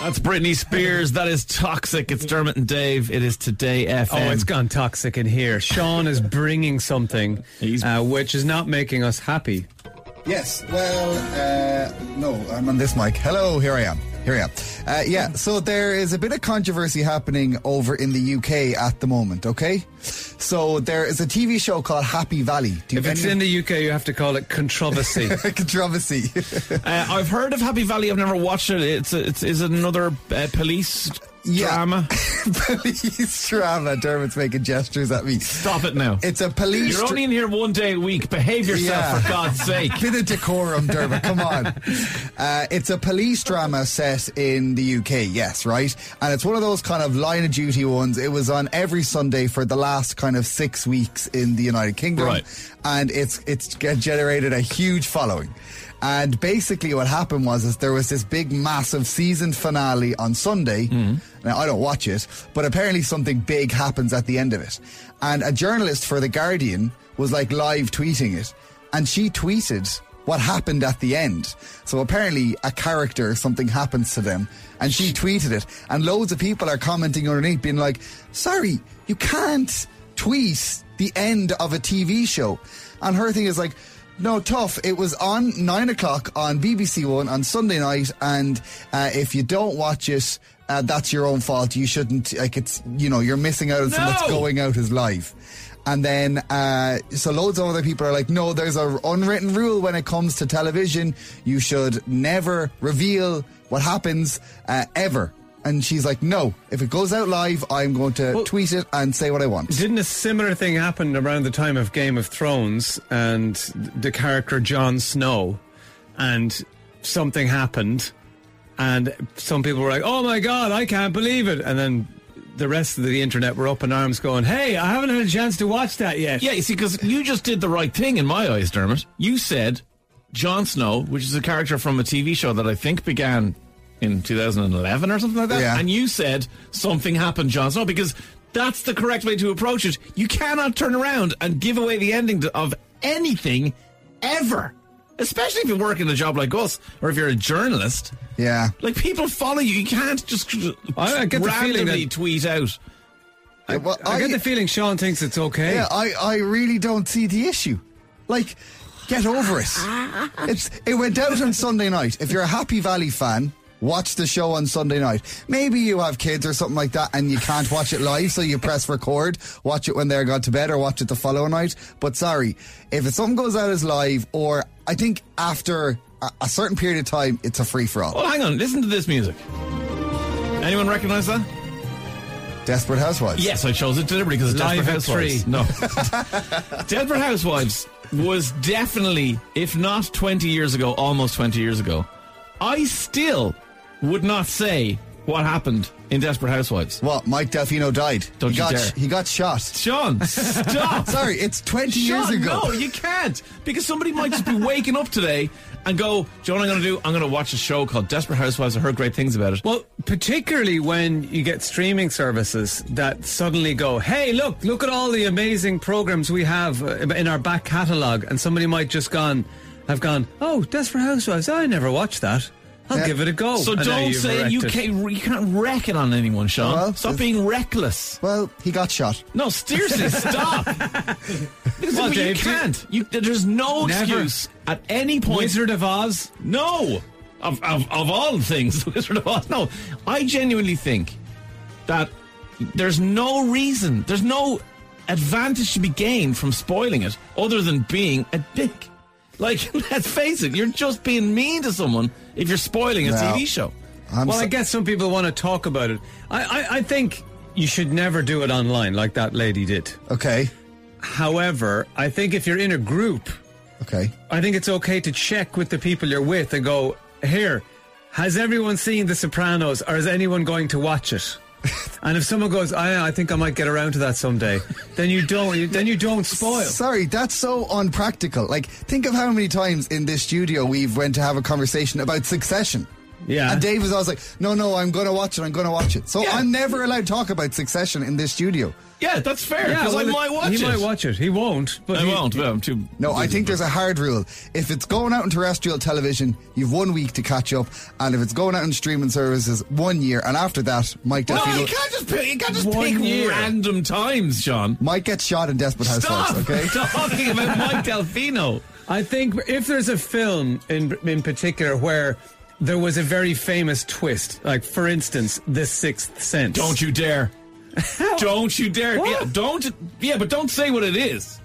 That's Britney Spears. That is toxic. It's Dermot and Dave. It is today FM. Oh, it's gone toxic in here. Sean is bringing something uh, which is not making us happy. Yes, well, uh, no, I'm on this mic. Hello, here I am. Here I am. Uh, yeah, so there is a bit of controversy happening over in the UK at the moment, okay? So there is a TV show called Happy Valley. Do you If it's in the UK, you have to call it controversy. controversy. Uh, I've heard of Happy Valley. I've never watched it. It's a, it's is it another uh, police Yeah. drama. police drama. Dermot's making gestures at me. Stop it now. It's a police. You're only in here one day a week. Behave yourself Yeah. for God's sake. Bit of decorum, Dermot. Come on. Uh, it's a police drama set in the UK, yes, right? And it's one of those kind of line of duty ones. It was on every Sunday for the last kind of six weeks in the United Kingdom. Right. And it's it's generated a huge following. And basically, what happened was is there was this big, massive season finale on Sunday. Mm-hmm. Now I don't watch it, but apparently something big happens at the end of it. And a journalist for the Guardian was like live tweeting it, and she tweeted what happened at the end. So apparently, a character, something happens to them, and she tweeted it, and loads of people are commenting underneath, being like, "Sorry, you can't tweet the end of a TV show," and her thing is like. No, tough. It was on nine o'clock on BBC One on Sunday night, and uh, if you don't watch it, uh, that's your own fault. You shouldn't. Like it's you know you're missing out on something that's going out as live. And then, uh, so loads of other people are like, no, there's a unwritten rule when it comes to television. You should never reveal what happens uh, ever. And she's like, no, if it goes out live, I'm going to Well- tweet it and say what I want. Didn't a similar thing happen around the time of Game of Thrones and the character Jon Snow, and something happened, and some people were like, "Oh my god, I can't believe it," and then the rest of the internet were up in arms, going, "Hey, I haven't had a chance to watch that yet." Yeah, you see, because you just did the right thing in my eyes, Dermot. You said Jon Snow, which is a character from a TV show that I think began in 2011 or something like that. Yeah. And you said something happened, Jon Snow, because that's the correct way to approach it. You cannot turn around and give away the ending to, of anything ever. Especially if you work in a job like us, or if you're a journalist. Yeah. Like people follow you. You can't just I- I get the randomly that- tweet out. Yeah, well, I get the feeling Sean thinks it's okay. Yeah, I, I really don't see the issue. Like, get over it. It's it went out on Sunday night. If you're a Happy Valley fan, watch the show on Sunday night. Maybe you have kids or something like that and you can't watch it live, so you press record, watch it when they're gone to bed or watch it the following night. But sorry, if it something goes out as live or I think after a, a certain period of time, it's a free for all. Well, hang on. Listen to this music. Anyone recognize that? Desperate Housewives. Yes, I chose it deliberately because it's Live Desperate at Housewives. three. No. Desperate Housewives was definitely, if not 20 years ago, almost 20 years ago. I still would not say what happened in Desperate Housewives. What? Mike Delfino died. Don't he you got dare. he got shot. Sean, stop. Sorry, it's 20 years Sean, ago. No, you can't. Because somebody might just be waking up today and go, do you know what I'm going to do? I'm going to watch a show called Desperate Housewives. I heard great things about it. Well, particularly when you get streaming services that suddenly go, "Hey, look, look at all the amazing programs we have uh, in our back catalogue. and somebody might just gone, have gone, "Oh, Desperate Housewives, I never watched that. I'll Yeah. give it a go." So And don't say you can't, you can't wreck it on anyone, Sean. Well, Stop being reckless. Well, he got shot. No, seriously, stop. Because Well, you Dave, do- can't. You, there's no Never. excuse at any point. Wizard of Oz. No, of, of of all things, Wizard of Oz. No, I genuinely think that there's no reason, there's no advantage to be gained from spoiling it, other than being a dick. Like, let's face it, you're just being mean to someone if you're spoiling a No. TV show. I'm Well, so- I guess some people want to talk about it. I, I, I think you should never do it online like that lady did. okay. However, I think if you're in a group, Okay. I think it's okay to check with the people you're with and go, here, has everyone seen The Sopranos or is anyone going to watch it? and if someone goes, I, I think I might get around to that someday, then you don't. You, then you don't spoil. Sorry, that's so unpractical. Like, think of how many times in this studio we've went to have a conversation about Succession. Yeah. And Dave was always like, no, no, I'm going to watch it. I'm going to watch it. So Yeah. I'm never allowed to talk about Succession in this studio. Yeah, that's fair. Yeah, well, I might watch he it. might watch it. He won't. But I he- won't. Well, I'm too. No, I think there's a hard rule. If it's going out on terrestrial television, you've one week to catch up. And if it's going out on streaming services, one year. And after that, Mike No, Delfino you can't just pick, you can't just One pick year. random times, Sean. might get shot in Desperate Stop Housewives, okay? talking about Mike Delfino. I think if there's a film in in particular where there was a very famous twist, like for instance, The Sixth Sense. Don't you dare! don't you dare! What? Yeah, don't. Yeah, but don't say what it is.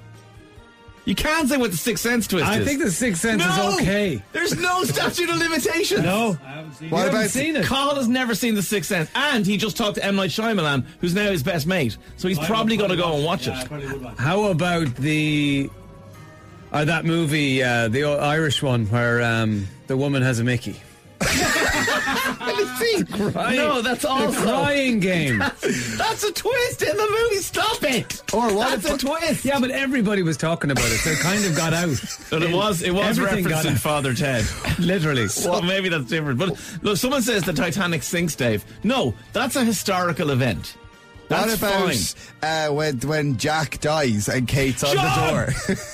You can't say what the Sixth Sense twist I is. I think The Sixth Sense no, is okay. There's no statute of limitations. No, What you haven't about seen it. Colin has never seen The Sixth Sense, and he just talked to M Night Shyamalan, who's now his best mate. So he's probably going to go and watch it. How about the uh, that movie, uh, the Irish one, where um, the woman has a Mickey? No, that's The also crying game. that's a twist in the movie. Stop it! Or what That's a twist. yeah, but everybody was talking about it, so it kind of got out. But it was it was Everything got referencing out. Father Ted. Literally. So maybe that's different. But look, someone says the Titanic sinks, Dave. No, that's a historical event. That's what about fine. uh, when when Jack dies and Kate's on John! the door?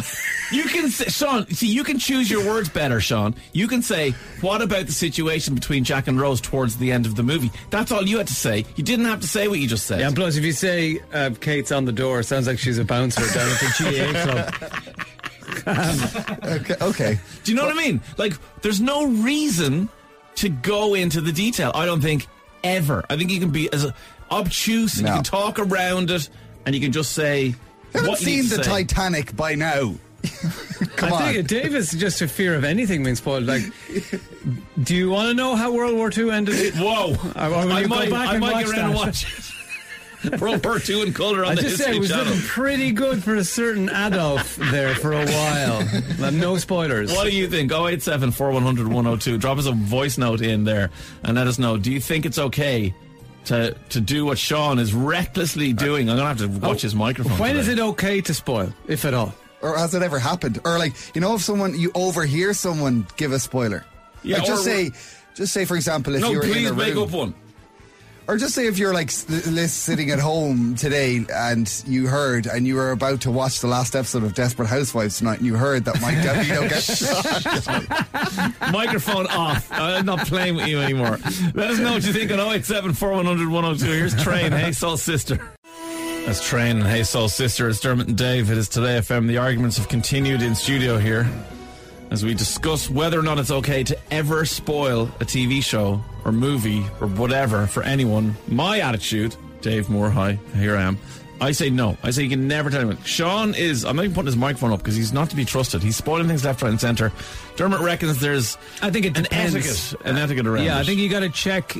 You can say, Sean. See, you can choose your words better, Sean. You can say, "What about the situation between Jack and Rose towards the end of the movie?" That's all you had to say. You didn't have to say what you just said. Yeah, and plus, if you say uh, Kate's on the door, it sounds like she's a bouncer down at the GAA club. okay, okay. Do you know what I mean? Like, there's no reason to go into the detail. I don't think ever. I think you can be as obtuse and No. you can talk around it, and you can just say haven't what you seen the say. Titanic by now. Come I on. think Dave is just a fear of anything being spoiled. Like, do you want to know how World War II ended? Whoa! Or will I you go might, back I and might watch get around and that? watch it. World War II in colour on I the just said History it was Channel. looking pretty good for a certain Adolf there for a while. But no spoilers. What do you think? 087 4100 102. Drop us a voice note in there and let us know. Do you think it's okay to to do what Sean is recklessly uh, doing? I'm going to have to oh, watch his microphone. When today. is it okay to spoil, if at all? or has it ever happened? Or like, you know, if someone you overhear someone give a spoiler. Yeah, Like, just say, just say for example, if No, you were in please a make room, up one. Or just say if you're like s- sitting at home today and you heard and you were about to watch the last episode of Desperate Housewives tonight and you heard that Mike Delfino gets shot. Microphone off. I'm not playing with you anymore. Let us know what you think on 087 4100 102. Here's Train, Hey Soul Sister. That's Train and Hey Soul Sister. It's Dermot and Dave. It is Today FM. The arguments have continued in studio here as we discuss whether or not it's okay to ever spoil a TV show or movie or whatever for anyone. My attitude, Dave Moore, hi, here I am. I say no. I say you can never tell anyone. Sean is, I'm not even putting his microphone up because he's not to be trusted. He's spoiling things left, right, and centre. Dermot reckons there's I think it an depends. etiquette, an etiquette around Yeah, I it. think you got to check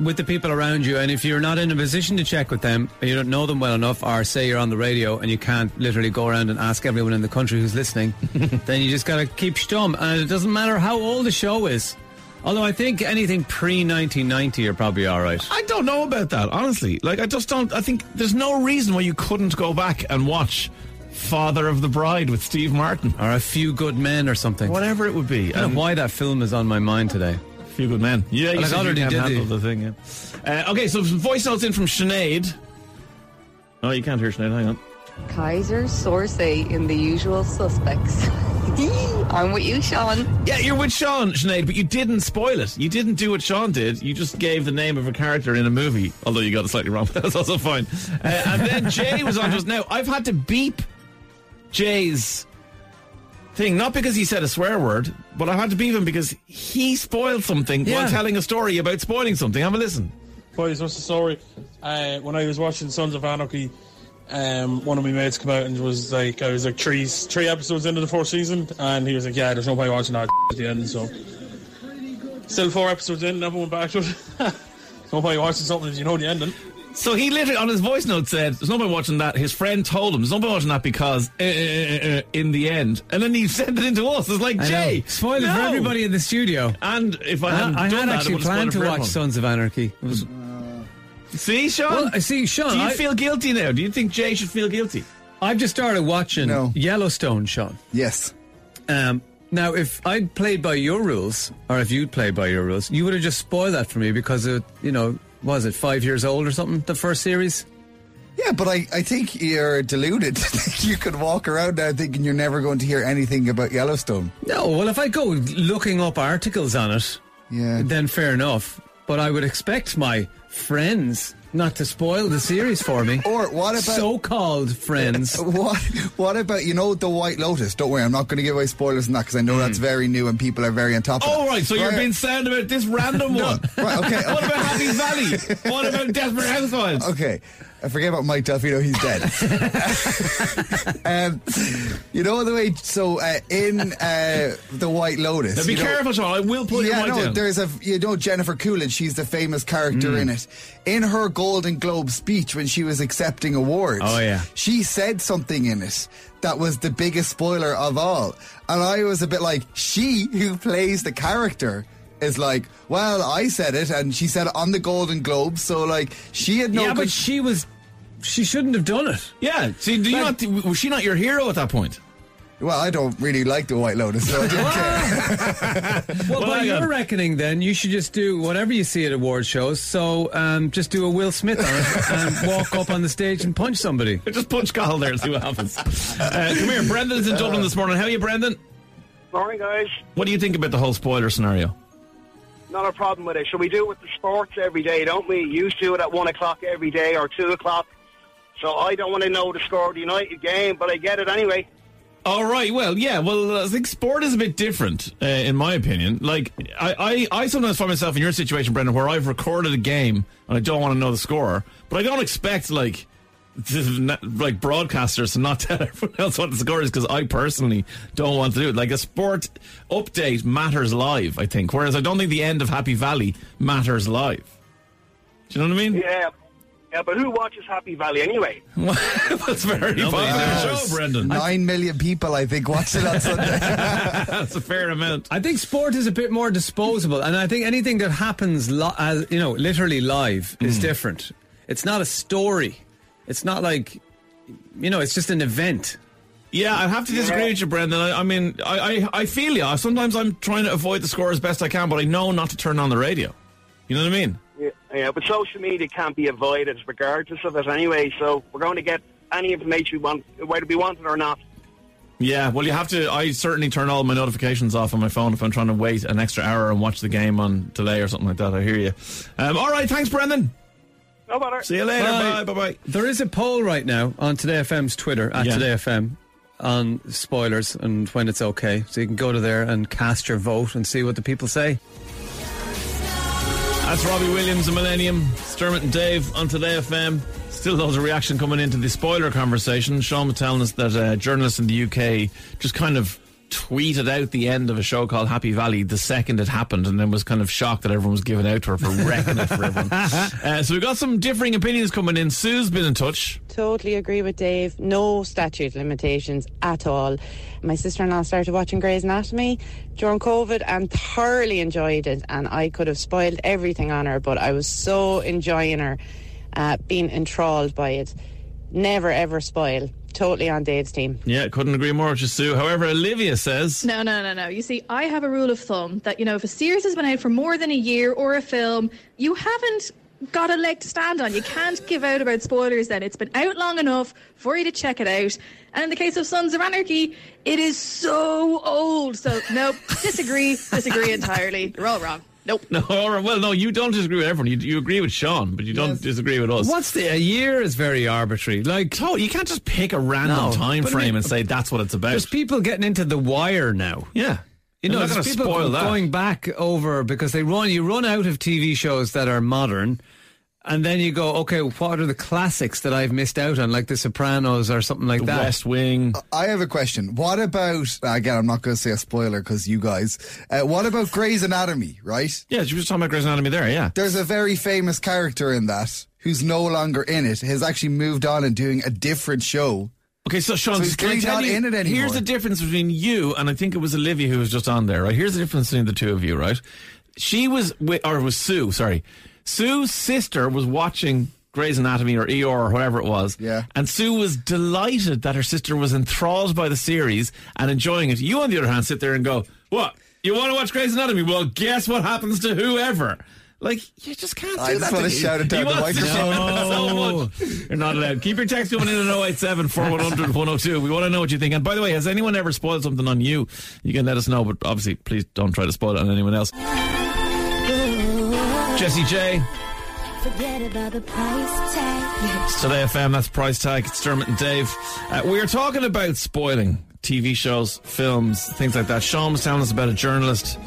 with the people around you, and if you're not in a position to check with them, you don't know them well enough, or say you're on the radio and you can't literally go around and ask everyone in the country who's listening, then you just got to keep stum. And it doesn't matter how old the show is. Although I think anything pre 1990 you're probably all right. I don't know about that, honestly. Like, I just don't. I think there's no reason why you couldn't go back and watch Father of the Bride with Steve Martin. Or a few good men or something. Whatever it would be. I don't And know why that film is on my mind today. Few good men. Yeah, you Well, I said you already can't did handle the- the thing, yeah. Uh, okay, so some voice notes in from Sinead. Oh, you can't hear Sinead. Hang on. Kaiser, Sorsay in the usual suspects. I'm with you, Sean. Yeah, you're with Sean, Sinead, but you didn't spoil it. You didn't do what Sean did. You just gave the name of a character in a movie, although you got it slightly wrong, but that's also fine. Uh, and then Jay was on to us. Now, I've had to beep Jay's thing, not because he said a swear word, but I had to beat him because he spoiled something Yeah. while telling a story about spoiling something. Have a listen. Boys, what's the story? Uh, when I was watching Sons of Anarchy, um, one of my mates came out and was like, I was like three three episodes into the fourth season, and he was like, "Yeah, there's no point watching that at the end." So, still four episodes in, never went back to it. no point watching something if you know the ending. So he literally on his voice note said, "There's nobody watching that." His friend told him, "There's nobody watching that because uh, uh, uh, uh, in the end." And then he sent it into us. It's like I Jay, know. Spoil it for everybody in the studio. And if I I, hadn't I done had that, actually it planned to spoiled it for watch everyone. Sons of Anarchy. It was, See, Sean. well, I see, Sean. do you I, feel guilty now? Do you think Jay should feel guilty? I've just started watching No. Yellowstone, Sean. yes. Um, Now, if I'd played by your rules, or if you'd played by your rules, you would have just spoiled that for me because it, you know, was it five years old or something? The first series. Yeah, but I, I think you're deluded. you could walk around now thinking you're never going to hear anything about Yellowstone. No, well, if I go looking up articles on it, Yeah. then fair enough. But I would expect my friends not to spoil the series for me. Or what about so-called friends? what? What about you know the White Lotus? Don't worry, I'm not going to give away spoilers on that because I know that's hmm. very new and people are very on top of it. Oh, right. So you're being sad about this random one. Right, okay. what about Happy Valley? What about Desperate Housewives? Okay. I forget about Mike Delfino, he's dead. um, you know the way, so uh, in uh, The White Lotus. Now be know- careful, Sean. I will put yeah, your mic no, down. there's a, you know, Jennifer Coolidge, she's the famous character Mm. in it. In her Golden Globe speech when she was accepting awards, Oh, yeah. she said something in it that was the biggest spoiler of all. And I was a bit like, she who plays the character is like, well, I said it, and she said it on the Golden Globe, so like, she had no yeah, con- but she was. She shouldn't have done it. yeah. See, do you Like- not? Was she not your hero at that point? Well, I don't really like the White Lotus, so I didn't care. Well, Well, by your on. reckoning, then you should just do whatever you see at award shows. So um, just do a Will Smith on it and walk up on the stage and punch somebody. Just punch Cahill there and see what happens. Uh, come here, Brendan's in Dublin this morning. How are you, Brendan? Morning, guys. What do you think about the whole spoiler scenario? Not a problem with it. So we do it with the sports every day, don't we? Used to it at one o'clock every day or two o'clock. So I don't want to know the score of the United game, but I get it anyway. All right. Well, yeah. Well, I think sport is a bit different, uh, in my opinion. Like, I, I, I sometimes find myself in your situation, Brendan, where I've recorded a game and I don't want to know the score, but I don't expect like. to Like broadcasters to not tell everyone else what the score is because I personally don't want to do it. Like a sport update matters live, I think. Whereas I don't think the end of Happy Valley matters live. Do you know what I mean? Yeah. Yeah, but who watches Happy Valley anyway? That's very Nobody popular show, Brendan. Nine million people, I think, watched it on Sunday. That's a fair amount. I think sport is a bit more disposable, and I think anything that happens, li- as, you know, literally live is hmm. different. It's not a story. It's not like, you know, it's just an event. Yeah, I have to disagree with you, Brendan. I, I mean, I, I, I feel you. Sometimes I'm trying to avoid the score as best I can, but I know not to turn on the radio. You know what I mean? Yeah, yeah, but social media can't be avoided regardless of it anyway. So we're going to get any information we want, whether we want it or not. Yeah, well, you have to. I certainly turn all my notifications off on my phone if I'm trying to wait an extra hour and watch the game on delay or something like that. I hear you. Um, all right, thanks, Brendan. No bother. See you later. Bye, bye, bye. There is a poll right now on Today FM's Twitter at Yeah. Today FM on spoilers and when it's okay. So you can go to there and cast your vote and see what the people say. That's Robbie Williams and Millennium, Sturmit and Dave on Today FM. Still loads of reaction coming into the spoiler conversation. Sean was telling us that journalists in the UK just kind of tweeted out the end of a show called Happy Valley the second it happened and then was kind of shocked that everyone was giving out to her for wrecking it for everyone. Uh, so we've got some differing opinions coming in. Sue's been in touch. Totally agree with Dave. No statute limitations at all. My sister in law started watching Grey's Anatomy during COVID and thoroughly enjoyed it. And I could have spoiled everything on her, but I was so enjoying her, uh, being enthralled by it. Never ever spoil. Totally on Dave's team. Yeah, couldn't agree more with you, Sue. However, Olivia says. No, no, no, no. You see, I have a rule of thumb that, you know, if a series has been out for more than a year or a film, you haven't got a leg to stand on. You can't give out about spoilers then. It's been out long enough for you to check it out. And in the case of Sons of Anarchy, it is so old. So, nope, disagree, disagree entirely. You're all wrong. Nope. No, all right, well, no, you don't disagree with everyone. You, you agree with Sean, but you don't Yes. disagree with us. What's the a year is very arbitrary. Like So you can't just pick a random No, time but I frame mean- and say that's what it's about. there's people getting into the wire now. yeah. You know, there's people spoil that. going back over because they run. You run out of TV shows that are modern, and then you go, okay, what are the classics that I've missed out on, like The Sopranos or something like the that? West Wing. I have a question. What about, again, I'm not going to say a spoiler because you guys, uh, what about Grey's Anatomy, right? Yeah, you were talking about Grey's Anatomy there, yeah. There's a very famous character in that who's no longer in it, has actually moved on and doing a different show. Okay, so Sean, So he's can I tell not you, in it anymore. here's the difference between you and I think it was Olivia who was just on there, right? Here's the difference between the two of you, right? She was, with, or it was Sue, sorry. Sue's sister was watching Grey's Anatomy or ER or whatever it was. Yeah. And Sue was delighted that her sister was enthralled by the series and enjoying it. You, on the other hand, sit there and go, "What? You want to watch Grey's Anatomy? Well, guess what happens to whoever." Like you just can't do I that. just wanna to- shout it down the microphone. it so. You're not allowed. Keep your text coming in at 087 4100 102. We want to know what you think. And by the way, has anyone ever spoiled something on you? You can let us know, but obviously, please don't try to spoil it on anyone else. Jessie J. Forget about the price tag. It's Today FM, that's Price Tag. It's Dermot and Dave. Uh, we are talking about spoiling TV shows, films, things like that. Sean was telling us about a journalist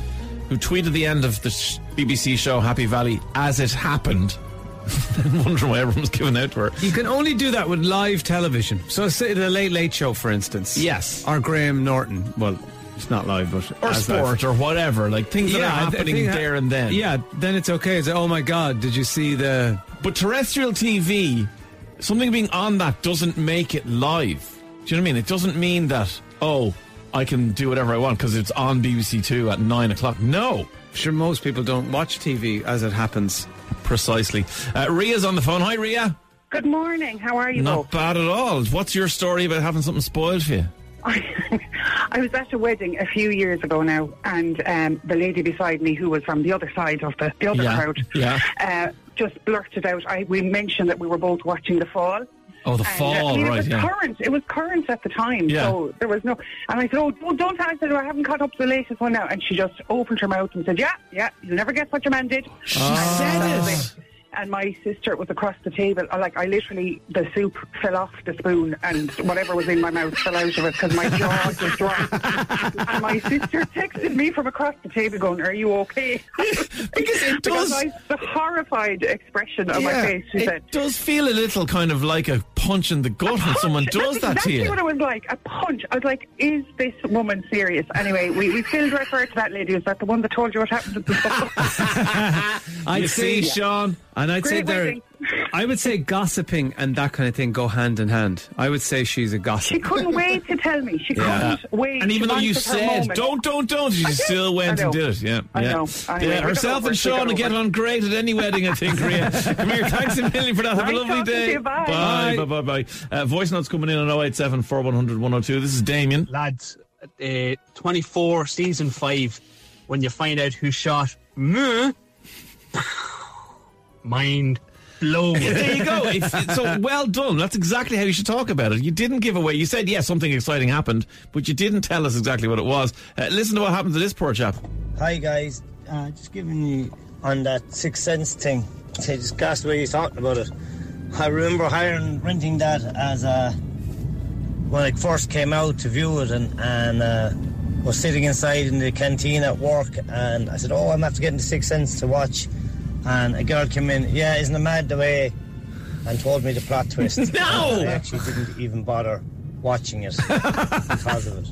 who tweeted the end of the sh- BBC show Happy Valley as it happened. I'm wondering why everyone's giving out to her. You can only do that with live television. So, say the Late Late Show, for instance. Yes. Or Graham Norton. Well, it's not live, but Or as sport or whatever, like things that are I th- happening think- there and then. Yeah, then it's okay. It's oh my god, did you see the? But terrestrial TV, something being on that doesn't make it live. Do you know what I mean? It doesn't mean that, oh, I can do whatever I want because it's on BBC Two at nine o'clock. No. Sure, most people don't watch TV as it happens. Precisely. Uh, Ria's on the phone. Hi, Ria. Good morning. How are you Not bad at all. What's your story about having something spoiled for you? I was at a wedding a few years ago now, and um, the lady beside me, who was from the other side of the, the other Yeah, crowd, yeah. Uh, just blurted out. I, we mentioned that we were both watching The Fall. Oh, the And, uh, fall, I mean, right? It was Yeah. current. It was current at the time, Yeah. so there was no. And I said, "Oh, don't, don't tell." I "I haven't caught up to the latest one now." And she just opened her mouth and said, "Yeah, yeah, you'll never guess what your man did." She And said it. It. And my sister was across the table. Like I literally, the soup fell off the spoon, and whatever was in my mouth fell out of it because my jaw just dropped. and my sister texted me from across the table, going, "Are you okay?" Because it because does. I, the horrified expression on my face. She it said, does feel a little kind of like a punch in the gut when someone does That's that exactly to you. That's what it was like. A punch. I was like, is this woman serious? Anyway, we, we still refer to that lady. Is that the one that told you what happened at the I'd You see, say, Sean? And I'd say Great there. I would say gossiping and that kind of thing go hand in hand. I would say she's a gossip. She couldn't wait to tell me. She Yeah. couldn't wait. And even though you wanted said, don't, don't, don't, she still went and did it. Yeah. I yeah. know. Anyway, yeah, herself and over it. We Sean got will get on great at any wedding, I think, Ria. Come here. Thanks a million for that. Have a lovely talking to day. you. Bye. Bye, bye, bye, bye. Uh, voice notes coming in on 087 4100 102. This is Damien. lads, uh, 24 season 5 when you find out who shot me mind blown There you go. If, so well done. That's exactly how you should talk about it. You didn't give away. You said, yes, something exciting happened, but you didn't tell us exactly what it was. Uh, listen to what happened to this poor chap. Hi guys, uh, just giving you on that Sixth Sense thing. Say just gas the way you're talking about it. I remember hiring, renting that as a when it first came out to view it, and and uh, was sitting inside in the canteen at work, and I said, "Oh, I'm after getting the Sixth Sense to watch," and a girl came in. Yeah, isn't it mad the way? And told me the plot twist. No! I actually didn't even bother watching it because of it.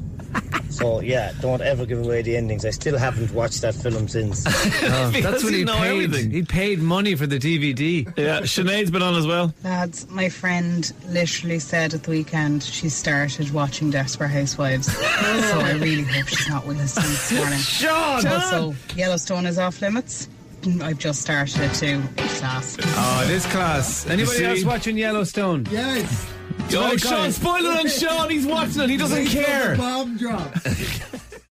So yeah, don't ever give away the endings. I still haven't watched that film since. Because oh, That's what you he paid. everything. He paid money for the DVD. Yeah, Sinead's been on as well. Lads, my friend literally said at the weekend she started watching Desperate Housewives. so I really hope she's not with us this morning. Sean! Also, Yellowstone is off limits. I've just started it too. Class. Oh, it is class. Anybody else watching Yellowstone? Yes. Oh, my Sean, God. spoil it on Sean. He's watching it. He doesn't care. Bomb drop.